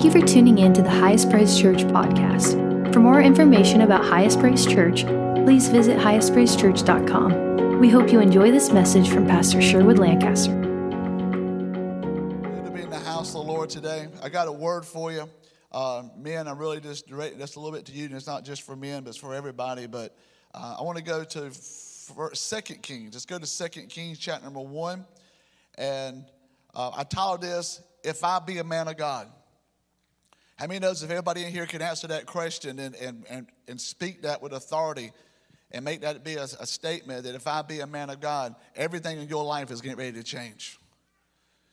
Thank you for tuning in to the Highest Praise Church podcast. For more information about Highest Praise Church, please visit highestpraisechurch.com. We hope you enjoy this message from Pastor Sherwood Lancaster. Good to be in the house of the Lord today. I got a word for you. Uh, men, I'm really just directing this a little bit to you, and it's not just for men, but it's for everybody. But uh, I want to go to Second Kings. Let's go to Second Kings, chapter number one. And uh, I titled this, If I Be a Man of God. How many knows if everybody in here can answer that question and, and, and, and speak that with authority and make that be a, a statement that if I be a man of God, everything in your life is getting ready to change.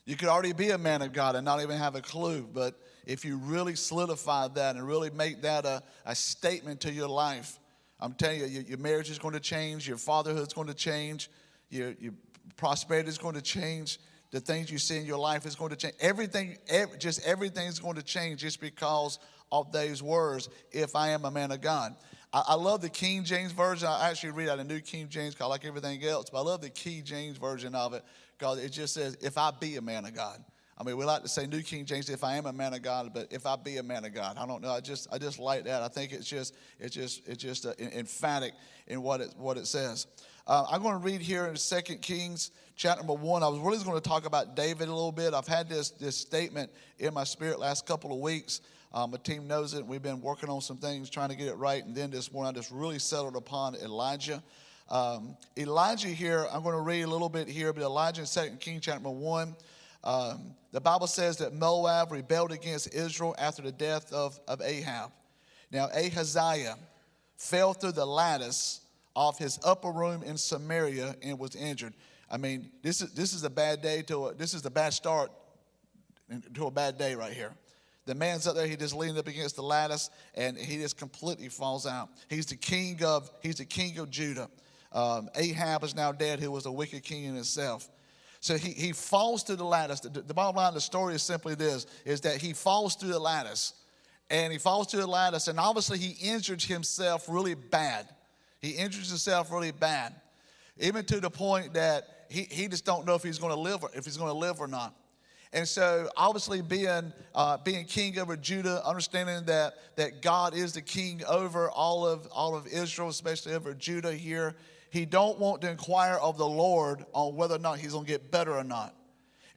You could already be a man of God and not even have a clue, but if you really solidify that and really make that a, a statement to your life, I'm telling you, your, your marriage is going to change, your fatherhood is going to change, your, your prosperity is going to change, the things you see in your life is going to change. Everything, every, just everything is going to change just because of those words, if I am a man of God. I, I love the King James Version. I actually read out a New King James, I like everything else, but I love the King James Version of it because it just says, if I be a man of God. I mean, we like to say New King James, if I am a man of God, but if I be a man of God, I don't know. I just, I just like that. I think it's just, it's just, it's just uh, emphatic in what it, what it says. Uh, I'm going to read here in Second Kings chapter number one. I was really going to talk about David a little bit. I've had this, this statement in my spirit last couple of weeks. Um, my team knows it. We've been working on some things, trying to get it right. And then this morning, I just really settled upon Elijah. Um, Elijah here, I'm going to read a little bit here, but Elijah in Second Kings chapter number one. Um, the Bible says that Moab rebelled against Israel after the death of, of Ahab. Now, Ahaziah fell through the lattice off his upper room in Samaria and was injured. I mean, this is, this is a bad day to a, this is a bad start to a bad day right here. The man's up there, he just leaned up against the lattice and he just completely falls out. He's the king of, he's the king of Judah. Um, Ahab is now dead, who was a wicked king in himself. So he, he falls through the lattice. The, the bottom line of the story is simply this, is that he falls through the lattice. And he falls through the lattice, and obviously he injured himself really bad. He injures himself really bad, even to the point that he, he just don't know if he's going to live or, if he's going to live or not. And so, obviously, being uh, being king over Judah, understanding that that God is the king over all of all of Israel, especially over Judah here, he don't want to inquire of the Lord on whether or not he's going to get better or not.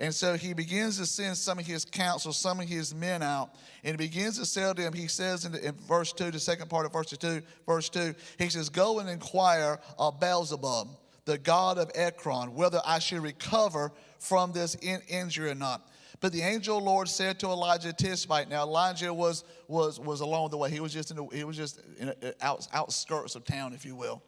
And so he begins to send some of his counsel, some of his men out, and he begins to to them, he says in, the, in verse 2, the second part of verse 2, verse 2, he says, Go and inquire of Beelzebub, the god of Ekron, whether I should recover from this in- injury or not. But the angel Lord said to Elijah Tishbite. Now Elijah was was was along the way. He was just in the, he was just in the uh, out, outskirts of town, if you will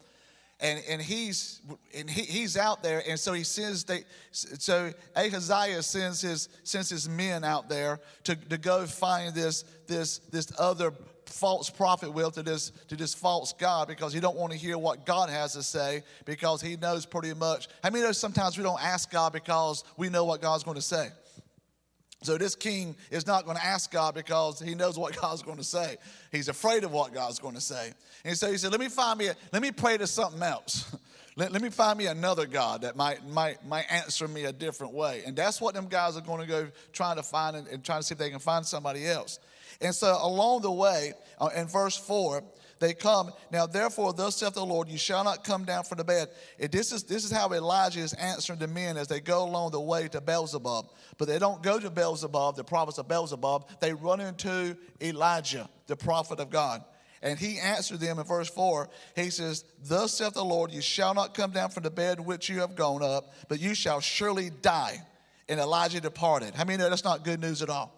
and, and he's and he, he's out there and so he sends they so ahaziah sends his sends his men out there to, to go find this this this other false prophet will to this to this false god because he don't want to hear what god has to say because he knows pretty much how many know sometimes we don't ask god because we know what god's going to say so this king is not going to ask God because he knows what God's going to say. He's afraid of what God's going to say. And so he said, let me find me, a, let me pray to something else. let, let me find me another God that might, might, might answer me a different way. And that's what them guys are going to go trying to find and, and trying to see if they can find somebody else. And so along the way, uh, in verse 4, they come. Now, therefore, thus saith the Lord, you shall not come down from the bed. And this is, this is how Elijah is answering the men as they go along the way to Beelzebub. But they don't go to Beelzebub, the prophets of Beelzebub. They run into Elijah, the prophet of God. And he answered them in verse 4. He says, Thus saith the Lord, you shall not come down from the bed which you have gone up, but you shall surely die. And Elijah departed. Many know that's not good news at all?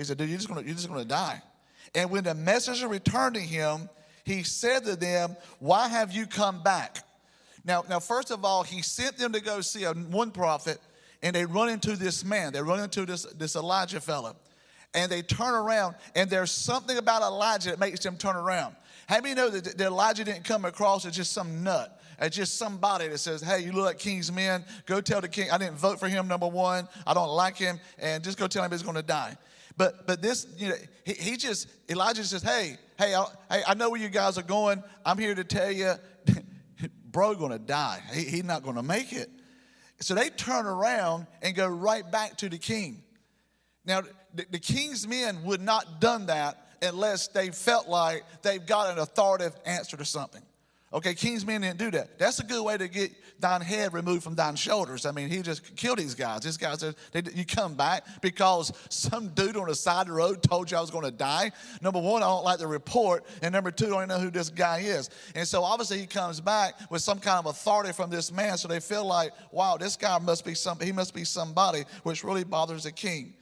He said, Dude, you're just gonna, you're just gonna die. And when the messenger returned to him, he said to them, Why have you come back? Now, now, first of all, he sent them to go see a, one prophet, and they run into this man. They run into this, this Elijah fellow. And they turn around, and there's something about Elijah that makes them turn around. How many know that, that Elijah didn't come across as just some nut? As just somebody that says, hey, you look like king's men, go tell the king, I didn't vote for him, number one, I don't like him, and just go tell him he's gonna die. But but this, you know, he, he just Elijah says, "Hey, hey, I, hey, I know where you guys are going. I'm here to tell you, bro, to die. He, he's not to make it." So they turn around and go right back to the king. Now, the, the king's men would not done that unless they felt like they've got an authoritative answer to something. Okay, king's men didn't do that. That's a good way to get thine head removed from thine shoulders. I mean, he just killed these guys. These guys, they, you come back because some dude on the side of the road told you I was going to die. Number one, I don't like the report. And number two, I don't know who this guy is. And so obviously he comes back with some kind of authority from this man. So they feel like, wow, this guy must be some, he must be somebody, which really bothers the king.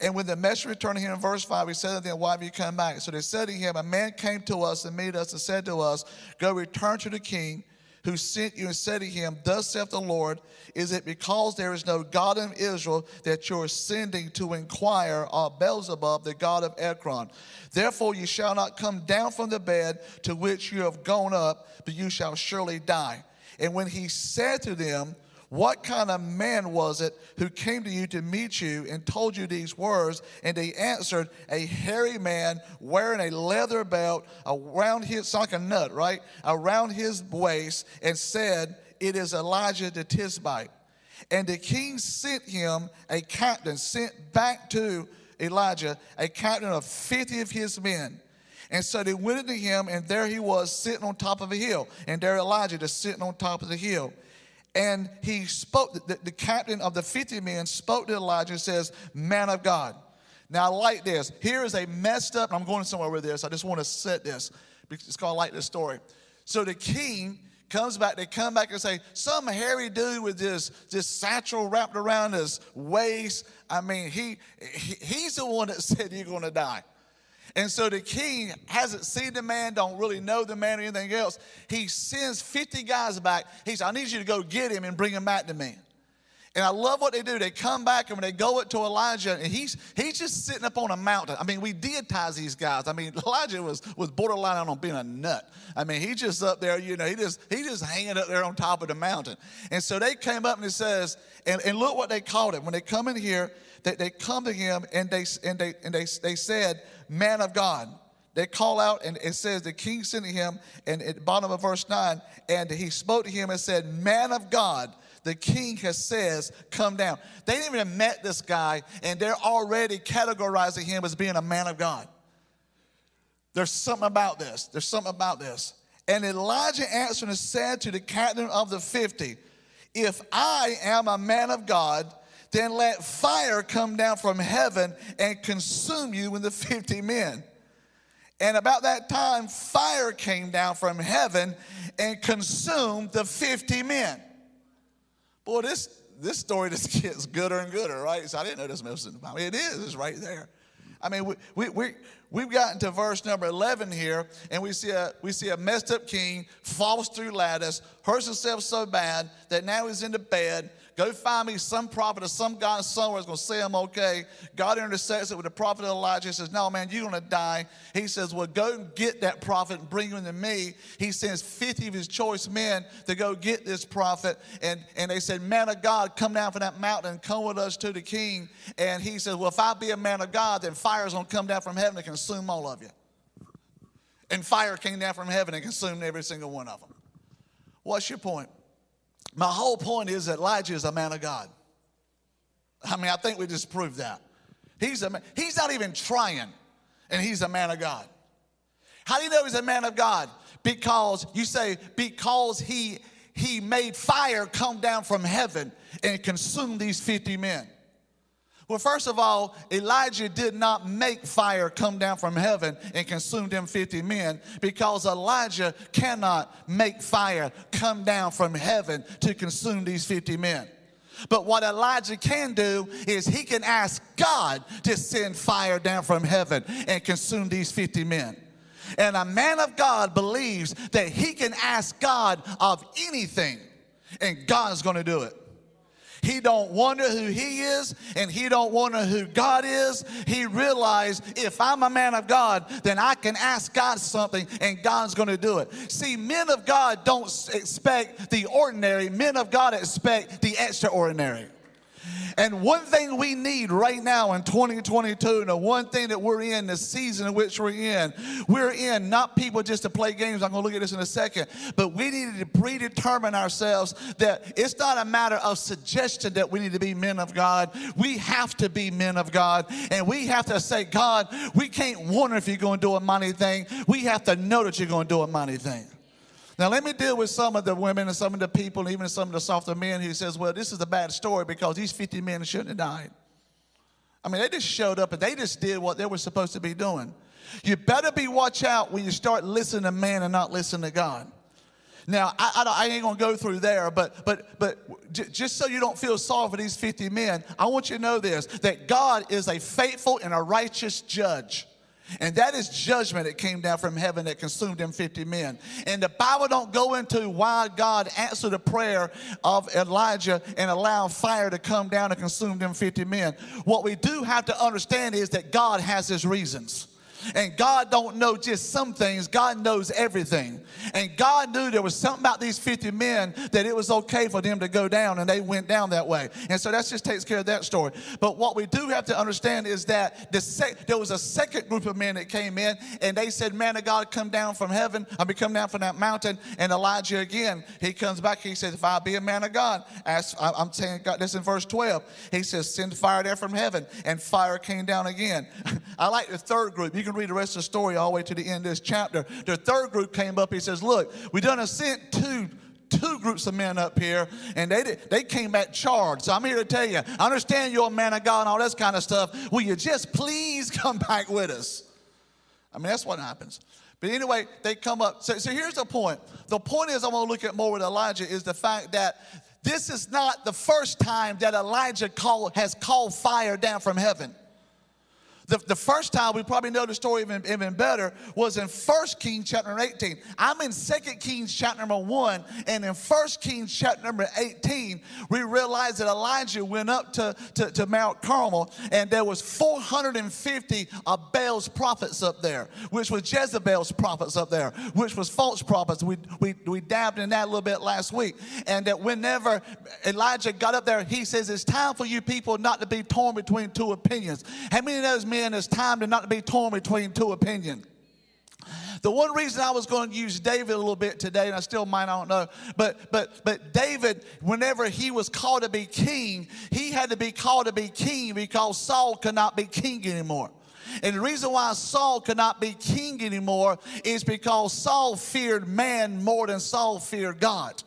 And when the messenger returned to him in verse 5, he said to them, Why have you come back? So they said to him, A man came to us and made us and said to us, Go return to the king who sent you and said to him, Thus saith the Lord, Is it because there is no God in Israel that you are sending to inquire of Beelzebub, the God of Ekron? Therefore you shall not come down from the bed to which you have gone up, but you shall surely die. And when he said to them, what kind of man was it who came to you to meet you and told you these words? And he answered, A hairy man wearing a leather belt around his, like a nut, right? Around his waist, and said, It is Elijah the Tishbite. And the king sent him a captain, sent back to Elijah a captain of 50 of his men. And so they went into him, and there he was sitting on top of a hill. And there Elijah just sitting on top of the hill. And he spoke, the, the captain of the 50 men spoke to Elijah and says, Man of God. Now, I like this. Here is a messed up, I'm going somewhere with this. I just want to set this. Because it's called like this story. So the king comes back, they come back and say, Some hairy dude with this, this satchel wrapped around his waist. I mean, he, he he's the one that said you're going to die. And so the king hasn't seen the man, don't really know the man or anything else. He sends 50 guys back. He says, I need you to go get him and bring him back to me. And I love what they do. They come back and when they go up to Elijah, and he's he's just sitting up on a mountain. I mean, we deitize these guys. I mean, Elijah was was borderline on being a nut. I mean, he's just up there, you know, he just he just hanging up there on top of the mountain. And so they came up and it says, and, and look what they called him. When they come in here, they, they come to him and they and they and they they said, man of God. They call out, and it says the king sent him, and at the bottom of verse 9, and he spoke to him and said, Man of God, the king has says, Come down. They didn't even met this guy, and they're already categorizing him as being a man of God. There's something about this. There's something about this. And Elijah answered and said to the captain of the 50, If I am a man of God, then let fire come down from heaven and consume you and the 50 men. And about that time, fire came down from heaven and consumed the 50 men. Boy, this, this story just gets gooder and gooder, right? So I didn't know this was in the Bible. It is, it's right there. I mean, we, we, we, we've gotten to verse number 11 here, and we see, a, we see a messed up king falls through lattice, hurts himself so bad that now he's in the bed, Go find me some prophet or some guy somewhere that's going to say I'm okay. God intersects it with the prophet Elijah. He says, No, man, you're going to die. He says, Well, go and get that prophet and bring him to me. He sends 50 of his choice men to go get this prophet. And, and they said, Man of God, come down from that mountain and come with us to the king. And he says, Well, if I be a man of God, then fire's going to come down from heaven and consume all of you. And fire came down from heaven and consumed every single one of them. What's your point? My whole point is that Elijah is a man of God. I mean, I think we just proved that. He's, a man, he's not even trying, and he's a man of God. How do you know he's a man of God? Because you say, because he he made fire come down from heaven and consume these 50 men. Well, first of all, Elijah did not make fire come down from heaven and consume them 50 men because Elijah cannot make fire come down from heaven to consume these 50 men. But what Elijah can do is he can ask God to send fire down from heaven and consume these 50 men. And a man of God believes that he can ask God of anything and God's going to do it. He don't wonder who he is and he don't wonder who God is. He realized if I'm a man of God, then I can ask God something and God's going to do it. See, men of God don't expect the ordinary. Men of God expect the extraordinary. And one thing we need right now in 2022, and the one thing that we're in, the season in which we're in, we're in not people just to play games. I'm going to look at this in a second, but we need to predetermine ourselves that it's not a matter of suggestion that we need to be men of God. We have to be men of God, and we have to say, God, we can't wonder if you're going to do a mighty thing. We have to know that you're going to do a mighty thing. Now, let me deal with some of the women and some of the people, even some of the softer men who says, well, this is a bad story because these 50 men shouldn't have died. I mean, they just showed up and they just did what they were supposed to be doing. You better be watch out when you start listening to man and not listening to God. Now, I, I, I ain't gonna go through there, but but but j- just so you don't feel sorry for these 50 men, I want you to know this: that God is a faithful and a righteous judge. And that is judgment that came down from heaven that consumed them 50 men. And the Bible don't go into why God answered the prayer of Elijah and allowed fire to come down and consume them 50 men. What we do have to understand is that God has his reasons. And God don't know just some things, God knows everything. And God knew there was something about these 50 men that it was okay for them to go down, and they went down that way. And so that just takes care of that story. But what we do have to understand is that the sec- there was a second group of men that came in, and they said, Man of God, come down from heaven. I mean, come down from that mountain. And Elijah again, he comes back, he says, If I be a man of God, ask, I'm saying God, this in verse 12. He says, Send fire there from heaven. And fire came down again. I like the third group. You can read the rest of the story all the way to the end of this chapter. The third group came up. He says, Look, we done sent two two groups of men up here, and they they came back charged. So I'm here to tell you, I understand you're a man of God and all this kind of stuff. Will you just please come back with us? I mean, that's what happens. But anyway, they come up. So, so here's the point. The point is, I want to look at more with Elijah is the fact that this is not the first time that Elijah call, has called fire down from heaven. The, the first time we probably know the story even, even better was in 1 Kings chapter 18. I'm in 2 Kings chapter number 1, and in 1 Kings chapter number 18, we realize that Elijah went up to, to, to Mount Carmel, and there was 450 of Baal's prophets up there, which was Jezebel's prophets up there, which was false prophets. We, we, we dabbed in that a little bit last week. And that whenever Elijah got up there, he says, it's time for you people not to be torn between two opinions. How many of those men it's time to not be torn between two opinions. The one reason I was going to use David a little bit today, and I still might, I don't know, but but but David, whenever he was called to be king, he had to be called to be king because Saul could not be king anymore. And the reason why Saul could not be king anymore is because Saul feared man more than Saul feared God.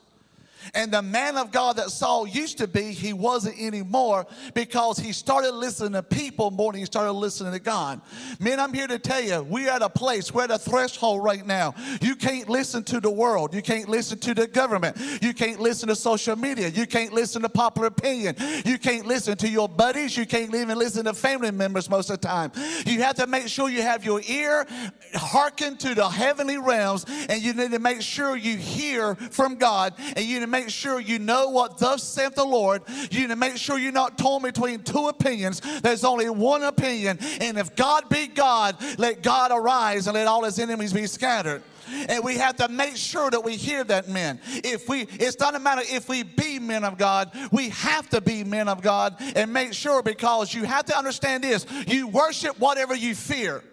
And the man of God that Saul used to be, he wasn't anymore because he started listening to people more than he started listening to God. Men, I'm here to tell you, we're at a place, we're at a threshold right now. You can't listen to the world. You can't listen to the government. You can't listen to social media. You can't listen to popular opinion. You can't listen to your buddies. You can't even listen to family members most of the time. You have to make sure you have your ear hearken to the heavenly realms and you need to make sure you hear from God and you need to make sure you know what thus saith the Lord. You need to make sure you're not torn between two opinions. There's only one opinion. And if God be God, let God arise and let all his enemies be scattered. And we have to make sure that we hear that men. If we, it's not a matter if we be men of God, we have to be men of God and make sure because you have to understand this. You worship whatever you fear.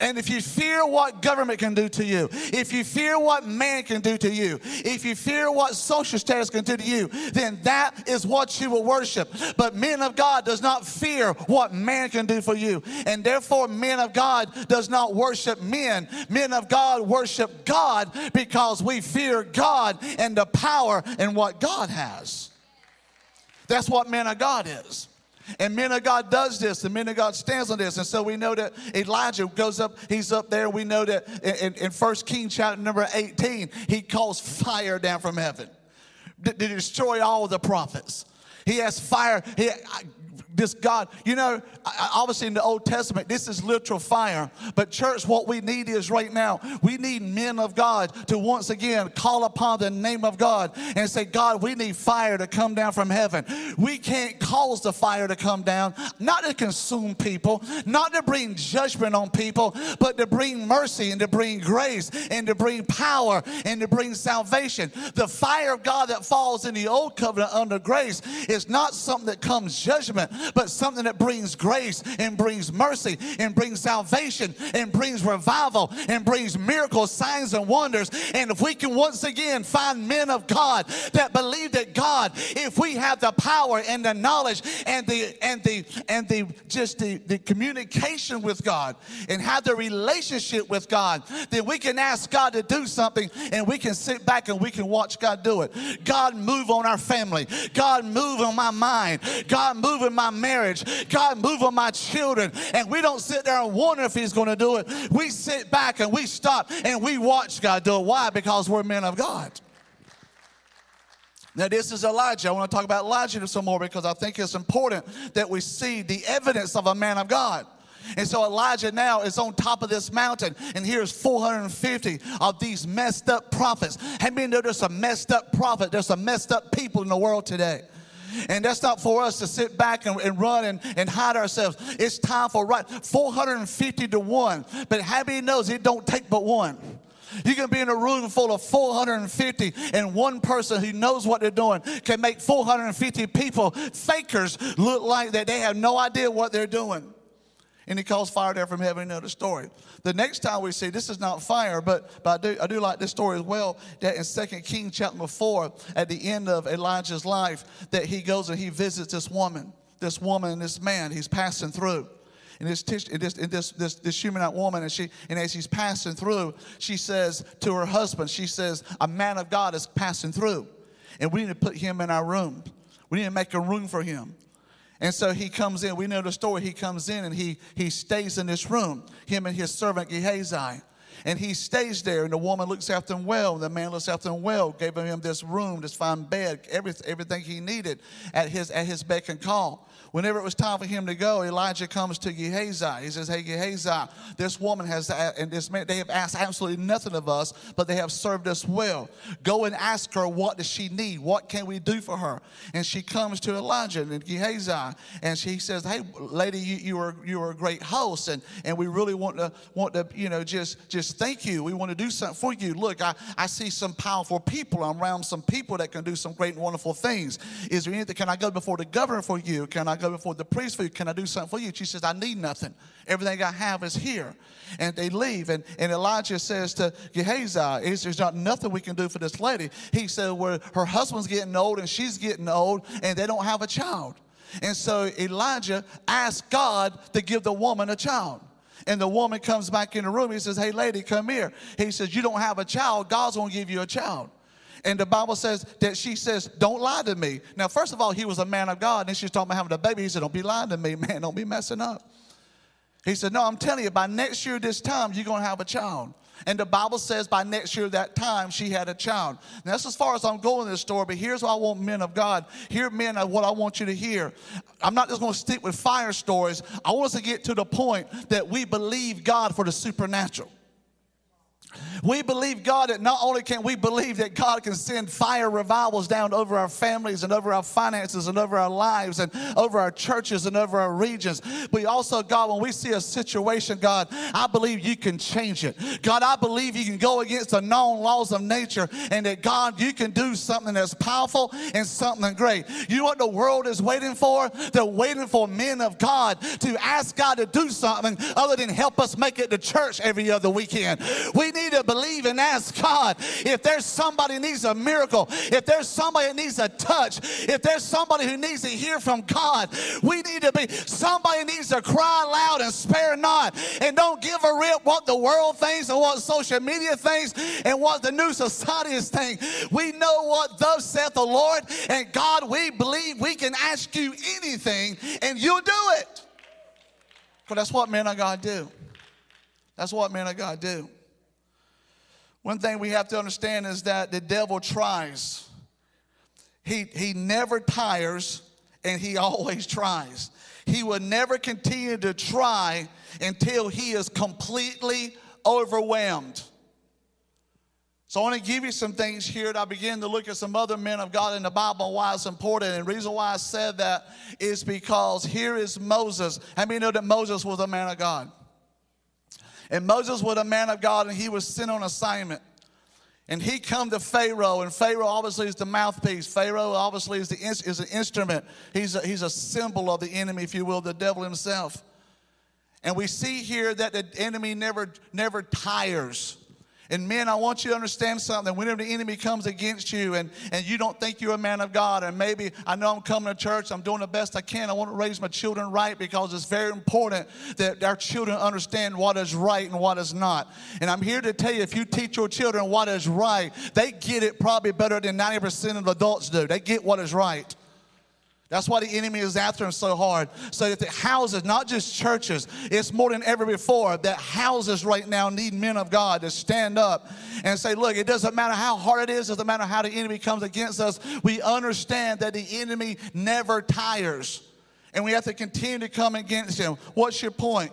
And if you fear what government can do to you, if you fear what man can do to you, if you fear what social status can do to you, then that is what you will worship. But men of God does not fear what man can do for you. And therefore, men of God does not worship men. Men of God worship God because we fear God and the power and what God has. That's what men of God is. And men of God does this, and men of God stands on this. And so we know that Elijah goes up, he's up there. We know that in, in 1 King chapter number 18, he calls fire down from heaven to, to destroy all the prophets. He has fire. He, this God, you know, obviously in the Old Testament, this is literal fire. But, church, what we need is right now, we need men of God to once again call upon the name of God and say, God, we need fire to come down from heaven. We can't cause the fire to come down, not to consume people, not to bring judgment on people, but to bring mercy and to bring grace and to bring power and to bring salvation. The fire of God that falls in the old covenant under grace is not something that comes judgment, but something that brings grace and brings mercy and brings salvation and brings revival and brings miracles, signs, and wonders. And if we can once again find men of God that believe that God, if we have the power and the knowledge and the and the and the just the, the communication with God and have the relationship with God, then we can ask God to do something and we can sit back and we can watch God do it. God move on our family. God move on my mind. God move in my marriage. God move on my children. And we don't sit there and wonder if He's going to do it. We sit back and we stop and we watch God do it. Why? Because we're men of God. Now, this is Elijah. I want to talk about Elijah some more because I think it's important that we see the evidence of a man of God. And so Elijah now is on top of this mountain, and here's 450 of these messed up prophets. How many know there's some messed up prophet? There's some messed up people in the world today. And that's not for us to sit back and, and run and, and hide ourselves. It's time for right 450 to 1. But Happy knows it don't take but one? You can be in a room full of 450, and one person who knows what they're doing can make 450 people, fakers, look like that they have no idea what they're doing and he calls fire down from heaven. Another story. The next time we see this is not fire, but, but I do I do like this story as well. That in Second Kings chapter four, at the end of Elijah's life, that he goes and he visits this woman, this woman and this man. He's passing through. And this, this, this, this, this woman, and she, and as he's passing through, she says to her husband, she says, "A man of God is passing through, and we need to put him in our room. We need to make a room for him." And so he comes in. We know the story. He comes in and he, he stays in this room, him and his servant Gehazi. And he stays there, and the woman looks after him well, and the man looks after him well, gave him this room, this fine bed, everything, everything he needed at his, at his beck and call. Whenever it was time for him to go, Elijah comes to Gehazi. He says, Hey, Gehazi, this woman has, and this man, they have asked absolutely nothing of us, but they have served us well. Go and ask her, What does she need? What can we do for her? And she comes to Elijah and Gehazi, and she says, Hey, lady, you, you, are, you are a great host, and, and we really want to, want to, you know, just, just thank you. We want to do something for you. Look, I, I see some powerful people. I'm around some people that can do some great and wonderful things. Is there anything? Can I go before the governor for you? Can I go before the priest for you. Can I do something for you? She says, I need nothing. Everything I have is here. And they leave. And, and Elijah says to Gehazi, is There's not nothing we can do for this lady. He said, Well, her husband's getting old and she's getting old and they don't have a child. And so Elijah asked God to give the woman a child. And the woman comes back in the room. He says, Hey, lady, come here. He says, You don't have a child. God's going to give you a child. And the Bible says that she says, Don't lie to me. Now, first of all, he was a man of God. And she's talking about having a baby. He said, Don't be lying to me, man. Don't be messing up. He said, No, I'm telling you, by next year, this time, you're going to have a child. And the Bible says by next year, that time, she had a child. Now, that's as far as I'm going in this story, but here's what I want men of God. Here, men, what I want you to hear. I'm not just going to stick with fire stories. I want us to get to the point that we believe God for the supernatural. We believe God that not only can we believe that God can send fire revivals down over our families and over our finances and over our lives and over our churches and over our regions, but also, God, when we see a situation, God, I believe you can change it. God, I believe you can go against the known laws of nature and that, God, you can do something that's powerful and something great. You know what the world is waiting for? They're waiting for men of God to ask God to do something other than help us make it to church every other weekend. We need to believe and ask God if there's somebody who needs a miracle, if there's somebody that needs a touch, if there's somebody who needs to hear from God, we need to be somebody needs to cry loud and spare not and don't give a rip what the world thinks and what social media thinks and what the new society is thinking. We know what thus saith the Lord, and God, we believe we can ask you anything and you'll do it. Because that's what men of God do. That's what men of God do. One thing we have to understand is that the devil tries. He, he never tires and he always tries. he will never continue to try until he is completely overwhelmed. So I want to give you some things here, I begin to look at some other men of God in the Bible and why it's important. And the reason why I said that is because here is Moses. How many know that Moses was a man of God? And Moses was a man of God, and he was sent on assignment. And he come to Pharaoh, and Pharaoh obviously is the mouthpiece. Pharaoh obviously is, the, is an instrument. He's a, he's a symbol of the enemy, if you will, the devil himself. And we see here that the enemy never, never tires. And men, I want you to understand something. Whenever the enemy comes against you and, and you don't think you're a man of God, and maybe I know I'm coming to church, I'm doing the best I can. I want to raise my children right because it's very important that our children understand what is right and what is not. And I'm here to tell you if you teach your children what is right, they get it probably better than 90% of adults do. They get what is right. That's why the enemy is after him so hard. So that the houses, not just churches, it's more than ever before that houses right now need men of God to stand up and say, look, it doesn't matter how hard it is, it doesn't matter how the enemy comes against us. We understand that the enemy never tires. And we have to continue to come against him. What's your point?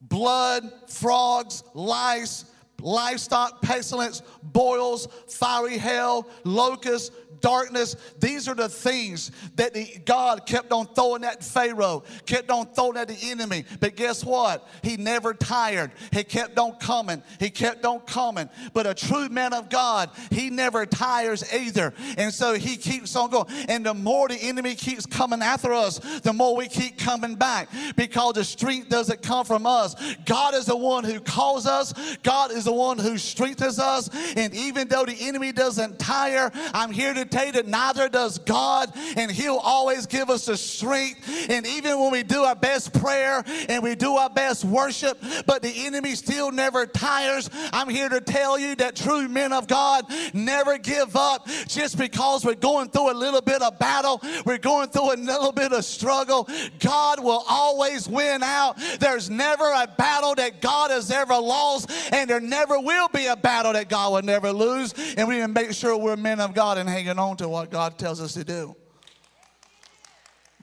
Blood, frogs, lice, livestock pestilence, boils, fiery hell, locusts, darkness. These are the things that the, God kept on throwing at Pharaoh, kept on throwing at the enemy. But guess what? He never tired. He kept on coming. He kept on coming. But a true man of God, he never tires either. And so he keeps on going. And the more the enemy keeps coming after us, the more we keep coming back because the strength doesn't come from us. God is the one who calls us, God is the one who strengthens us. And even though the enemy doesn't tire, I'm here to neither does God, and He'll always give us the strength. And even when we do our best prayer and we do our best worship, but the enemy still never tires, I'm here to tell you that true men of God never give up just because we're going through a little bit of battle, we're going through a little bit of struggle. God will always win out. There's never a battle that God has ever lost, and there never will be a battle that God will never lose. And we need to make sure we're men of God and hanging on on to what God tells us to do.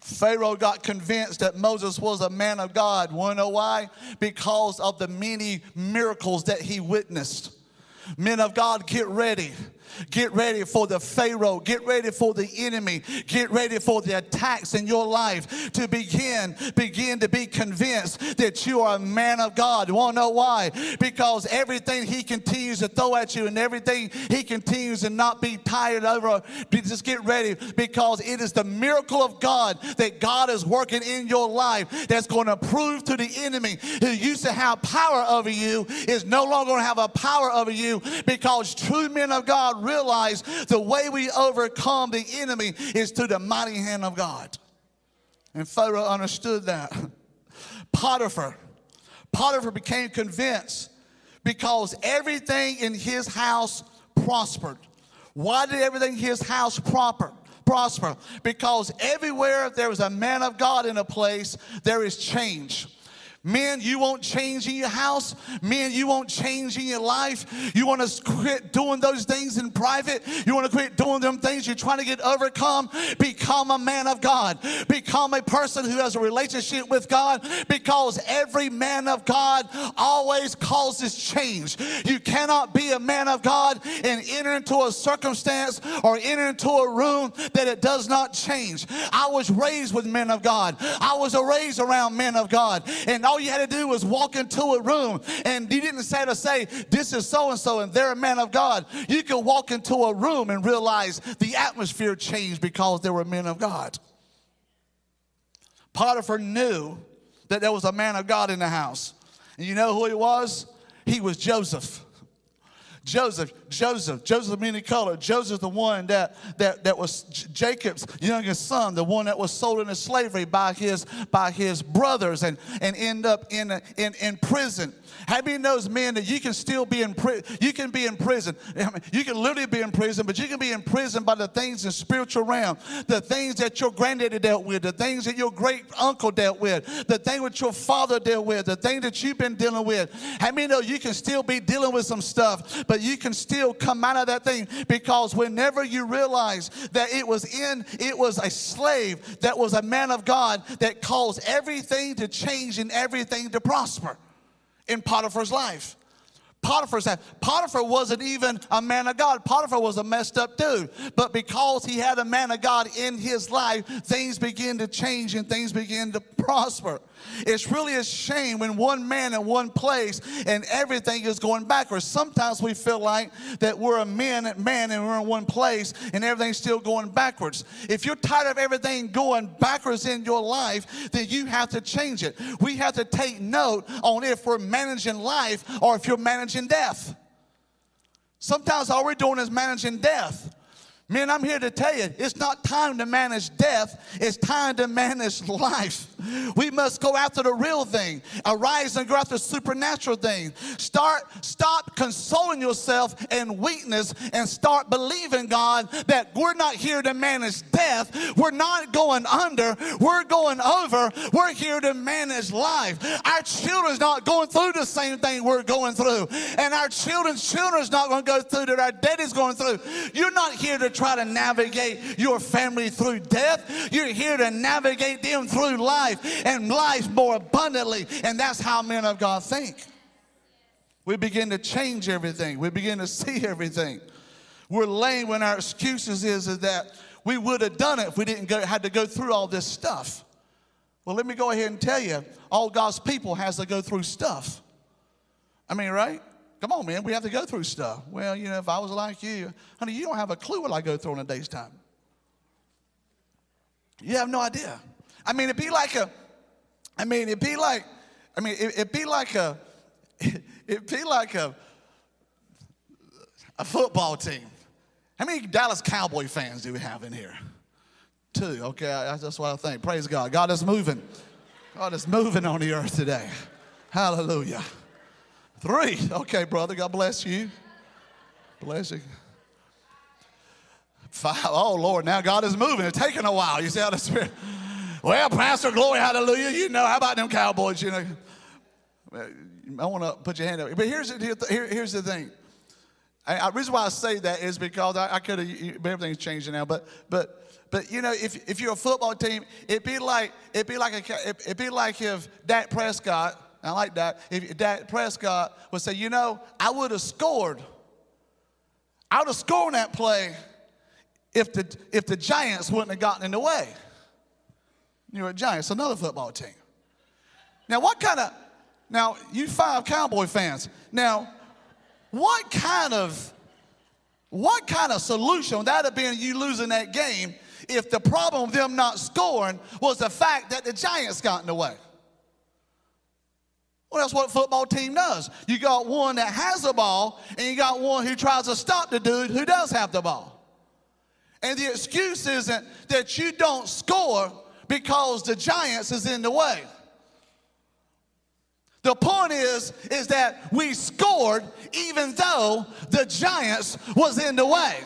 Pharaoh got convinced that Moses was a man of God. Want to know why? Because of the many miracles that he witnessed. Men of God, get ready. Get ready for the Pharaoh. Get ready for the enemy. Get ready for the attacks in your life to begin, begin to be convinced that you are a man of God. You want to know why? Because everything he continues to throw at you and everything he continues to not be tired over, just get ready because it is the miracle of God that God is working in your life that's going to prove to the enemy who used to have power over you is no longer going to have a power over you because true men of God realize the way we overcome the enemy is through the mighty hand of God. And Pharaoh understood that. Potiphar, Potiphar became convinced because everything in his house prospered. Why did everything in his house proper? prosper? Because everywhere there is a man of God in a place, there is change. Men, you won't change in your house. Men, you won't change in your life. You want to quit doing those things in private. You want to quit doing them things you're trying to get overcome. Become a man of God. Become a person who has a relationship with God because every man of God always causes change. You cannot be a man of God and enter into a circumstance or enter into a room that it does not change. I was raised with men of God. I was raised around men of God. And all you had to do was walk into a room and you didn't say to say, This is so and so, and they're a man of God. You could walk into a room and realize the atmosphere changed because there were men of God. Potiphar knew that there was a man of God in the house. And you know who he was? He was Joseph. Joseph, Joseph, Joseph many color. Joseph, the one that, that, that was Jacob's youngest son, the one that was sold into slavery by his, by his brothers and, and end up in, in, in prison. How many knows, men, that you can still be in prison? You can be in prison. You can literally be in prison, but you can be in prison by the things in spiritual realm, the things that your granddaddy dealt with, the things that your great uncle dealt with, the thing that your father dealt with, the thing that you've been dealing with. How many know you can still be dealing with some stuff, but you can still come out of that thing because whenever you realize that it was in, it was a slave that was a man of God that caused everything to change and everything to prosper in Potiphar's life. Potiphar's house. Potiphar wasn't even a man of God. Potiphar was a messed up dude. But because he had a man of God in his life, things began to change and things began to prosper. It's really a shame when one man in one place and everything is going backwards. Sometimes we feel like that we're a man, at man and we're in one place and everything's still going backwards. If you're tired of everything going backwards in your life, then you have to change it. We have to take note on if we're managing life or if you're managing death. Sometimes all we're doing is managing death. Man, I'm here to tell you, it's not time to manage death, it's time to manage life. We must go after the real thing. Arise and go after supernatural things. Start, stop consoling yourself in weakness and start believing God that we're not here to manage death. We're not going under. We're going over. We're here to manage life. Our children's not going through the same thing we're going through. And our children's children's not going to go through that our daddy's going through. You're not here to try to navigate your family through death. You're here to navigate them through life and life more abundantly. And that's how men of God think. We begin to change everything. We begin to see everything. We're lame when our excuses is, is that we would have done it if we didn't go, had to go through all this stuff. Well, let me go ahead and tell you, all God's people has to go through stuff. I mean, right? Come on, man, we have to go through stuff. Well, you know, if I was like you, honey, you don't have a clue what I go through in a day's time. You have no idea. I mean, it'd be like a, I mean, it'd be like, I mean, it, would be like a, it'd be like a, a football team. How many Dallas Cowboy fans do we have in here? Two. Okay, that's what I think. Praise God. God is moving. God is moving on the earth today. Hallelujah. Three. Okay, brother. God bless you. Bless you. Five. Oh, Lord. Now God is moving. It's taking a while. You see how the Spirit. Well, Pastor, glory, hallelujah. You know, how about them Cowboys? You know, I want to put your hand up. But here's, the, here, here's the thing. I, the reason why I say that is because I, I could have, everything's changing now, but, but, but you know, if, if you're a football team, it'd be like, it'd be like, a, it'd be like if Dak Prescott I like that. If Dak Prescott would say, you know, I would have scored. I would have scored that play if the, if the Giants wouldn't have gotten in the way. You're a Giants, another football team. Now, what kind of, now, you five Cowboy fans, now, what kind of, what kind of solution would that have been you losing that game if the problem of them not scoring was the fact that the Giants got in the way? Well, that's what football team does. You got one that has the ball, and you got one who tries to stop the dude who does have the ball. And the excuse isn't that you don't score because the Giants is in the way. The point is, is that we scored even though the Giants was in the way.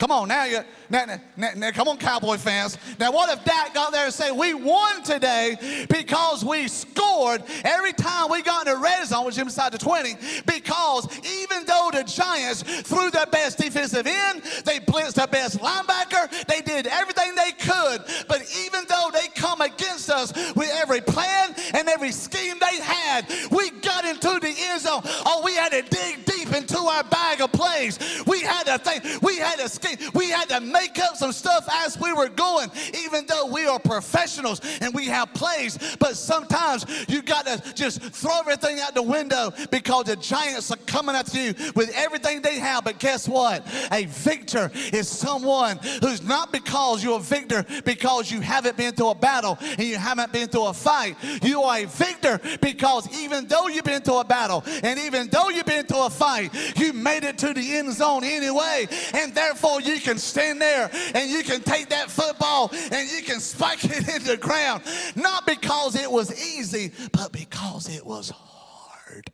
Come on, now you now, now, now, come on, Cowboy fans. Now, what if Dak got there and say, We won today because we scored every time we got in the red zone, which is inside the 20, because even though the Giants threw their best defensive end, they blitzed their best linebacker, they did everything they could, but even though they come against us with every plan and every scheme they had, we got into the end zone. Oh, we had to dig deep into our bag of plays. We had to think, we had to scheme, we had to make up some stuff as we were going, even though we are professionals and we have plays. But sometimes you got to just throw everything out the window because the giants are coming at you with everything they have. But guess what? A victor is someone who's not because you're a victor because you haven't been through a battle and you haven't been through a fight. You are a victor because even though you've been through a battle and even though you've been through a fight, you made it to the end zone anyway. And therefore you can stand there and you can take that football and you can spike it into the ground. Not because it was easy, but because it was hard.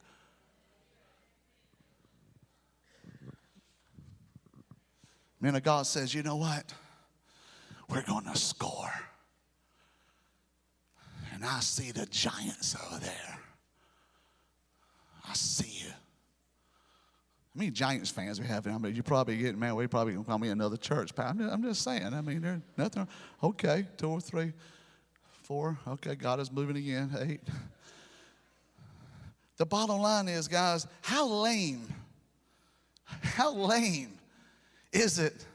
Man of God says, you know what? We're going to score. And I see the giants over there. I see you. Mean, Giants fans we have. I mean, you're probably getting mad. We probably gonna call me another church. I'm just, I'm just saying. I mean, there's nothing. Okay, two or three, four. Okay, God is moving again. Eight. The bottom line is, guys, how lame, how lame is it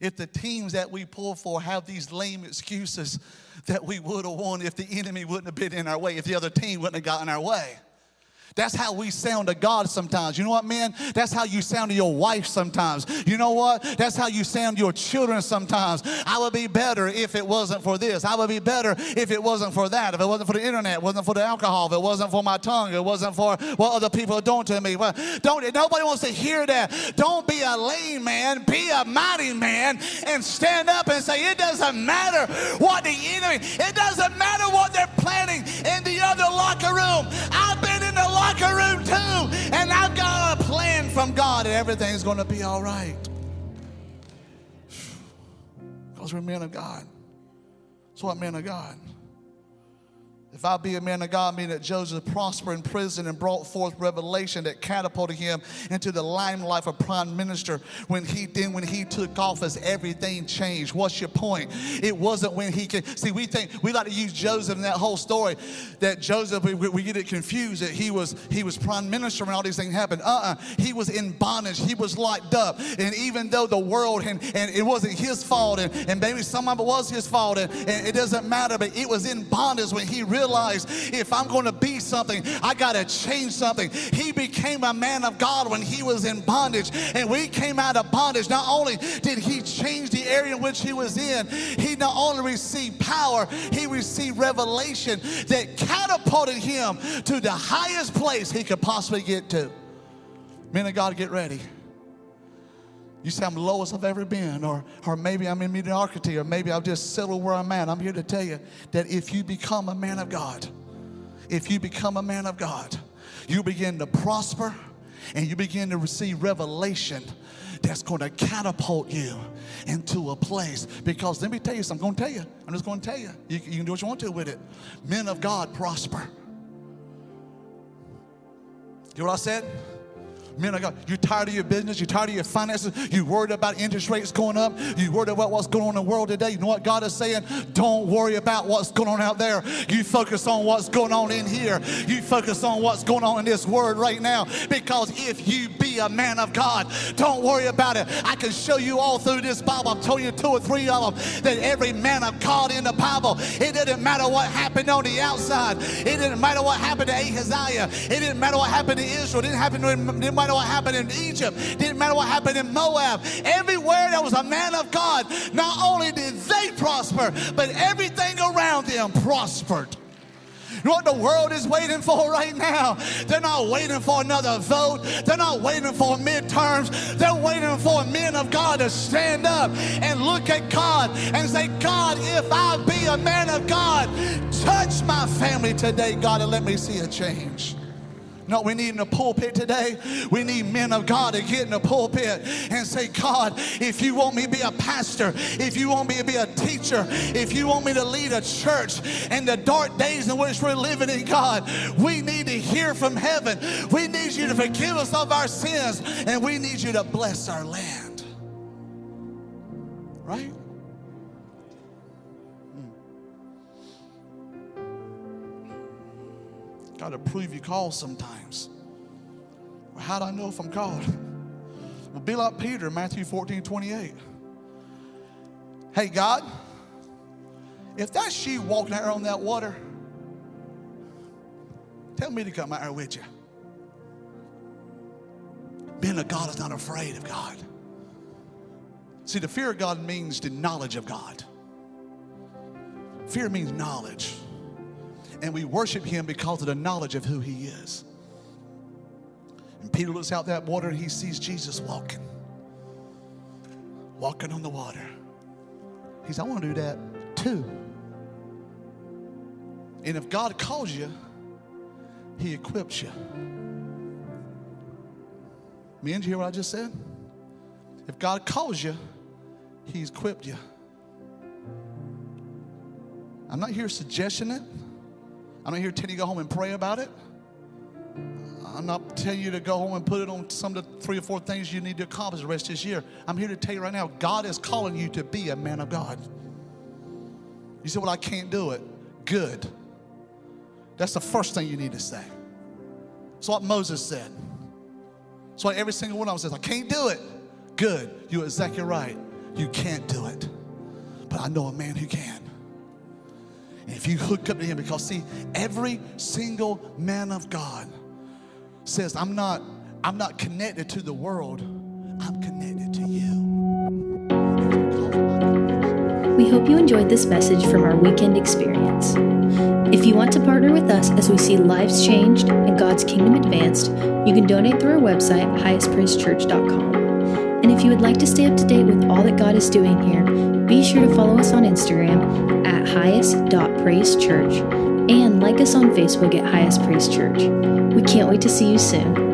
if the teams that we pull for have these lame excuses that we would have won if the enemy wouldn't have been in our way, if the other team wouldn't have gotten our way? That's how we sound to God sometimes. You know what, man? That's how you sound to your wife sometimes. You know what? That's how you sound to your children sometimes. I would be better if it wasn't for this. I would be better if it wasn't for that. If it wasn't for the internet, wasn't for the alcohol, if it wasn't for my tongue, it wasn't for what other people are doing to me. Well, don't nobody wants to hear that. Don't be a lame man, be a mighty man and stand up and say, it doesn't matter what the enemy, it doesn't matter what they're planning in the other locker room. The locker room too. And I've got a plan from God, and everything's going to be all right. Because we're men of God. So what men of God? If I be a man of God, mean that Joseph prospered in prison and brought forth revelation that catapulted him into the limelight of prime minister. When he then, when he took office, everything changed. What's your point? It wasn't when he could see. We think we like to use Joseph in that whole story. That Joseph, we, we get it confused that he was he was prime minister when all these things happened. Uh-uh. He was in bondage. He was locked up. And even though the world and, and it wasn't his fault, and, and maybe some of it was his fault, and, and it doesn't matter, but it was in bondage when he really realize if I'm going to be something, I got to change something. He became a man of God when he was in bondage. And we came out of bondage, not only did he change the area in which he was in, he not only received power, he received revelation that catapulted him to the highest place he could possibly get to. Men of God, get ready. You say I'm lowest I've ever been, or, or maybe I'm in mediocrity, or maybe I've just settled where I'm at. I'm here to tell you that if you become a man of God, if you become a man of God, you begin to prosper and you begin to receive revelation that's going to catapult you into a place. Because let me tell you something, I'm going to tell you. I'm just going to tell you. you. You can do what you want to with it. Men of God prosper. You know what I said? Men of God, you're tired of your business, you're tired of your finances, you're worried about interest rates going up, you're worried about what's going on in the world today. You know what God is saying? Don't worry about what's going on out there. You focus on what's going on in here. You focus on what's going on in this word right now. Because if you be a man of God, don't worry about it. I can show you all through this Bible. I'm telling you two or three of them that every man of God in the Bible, it didn't matter what happened on the outside. It didn't matter what happened to Ahaziah. It didn't matter what happened to Israel. It didn't happen to, didn't matter what happened in Egypt, didn't matter what happened in Moab. Everywhere there was a man of God, not only did they prosper, but everything around them prospered. You know what the world is waiting for right now? They're not waiting for another vote. They're not waiting for midterms. They're waiting for men of God to stand up and look at God and say, God, if I be a man of God, touch my family today, God, and let me see a change. No, we need in the pulpit today. We need men of God to get in the pulpit and say, God, if you want me to be a pastor, if you want me to be a teacher, if you want me to lead a church in the dark days in which we're living in, God, we need to hear from heaven. We need you to forgive us of our sins, and we need you to bless our land. Right? Got to prove you called sometimes. Well, how do I know if I'm called? Well, be like Peter, Matthew 14, 28. Hey, God, if that's you walking out on that water, tell me to come out here with you. Being a God is not afraid of God. See, the fear of God means the knowledge of God. Fear means knowledge and we worship him because of the knowledge of who he is. And Peter looks out that water and he sees Jesus walking, walking on the water. He says, I want to do that too. And if God calls you, he equips you. Men, you hear what I just said? If God calls you, he's equipped you. I'm not here suggesting it. I'm not here telling you to go home and pray about it. I'm not telling you to go home and put it on some of the three or four things you need to accomplish the rest of this year. I'm here to tell you right now, God is calling you to be a man of God. You say, Well, I can't do it. Good. That's the first thing you need to say. That's what Moses said. That's why every single one of them says, I can't do it. Good. You're exactly right. You can't do it. But I know a man who can. And if you hook up to him, because see, every single man of God says, I'm not, I'm not connected to the world, I'm connected to you. We hope you enjoyed this message from our weekend experience. If you want to partner with us as we see lives changed and God's kingdom advanced, you can donate through our website, highestpraisechurch.com. And if you would like to stay up to date with all that God is doing here, be sure to follow us on Instagram at highest.praisechurch and like us on Facebook at Highest Praise Church. We can't wait to see you soon.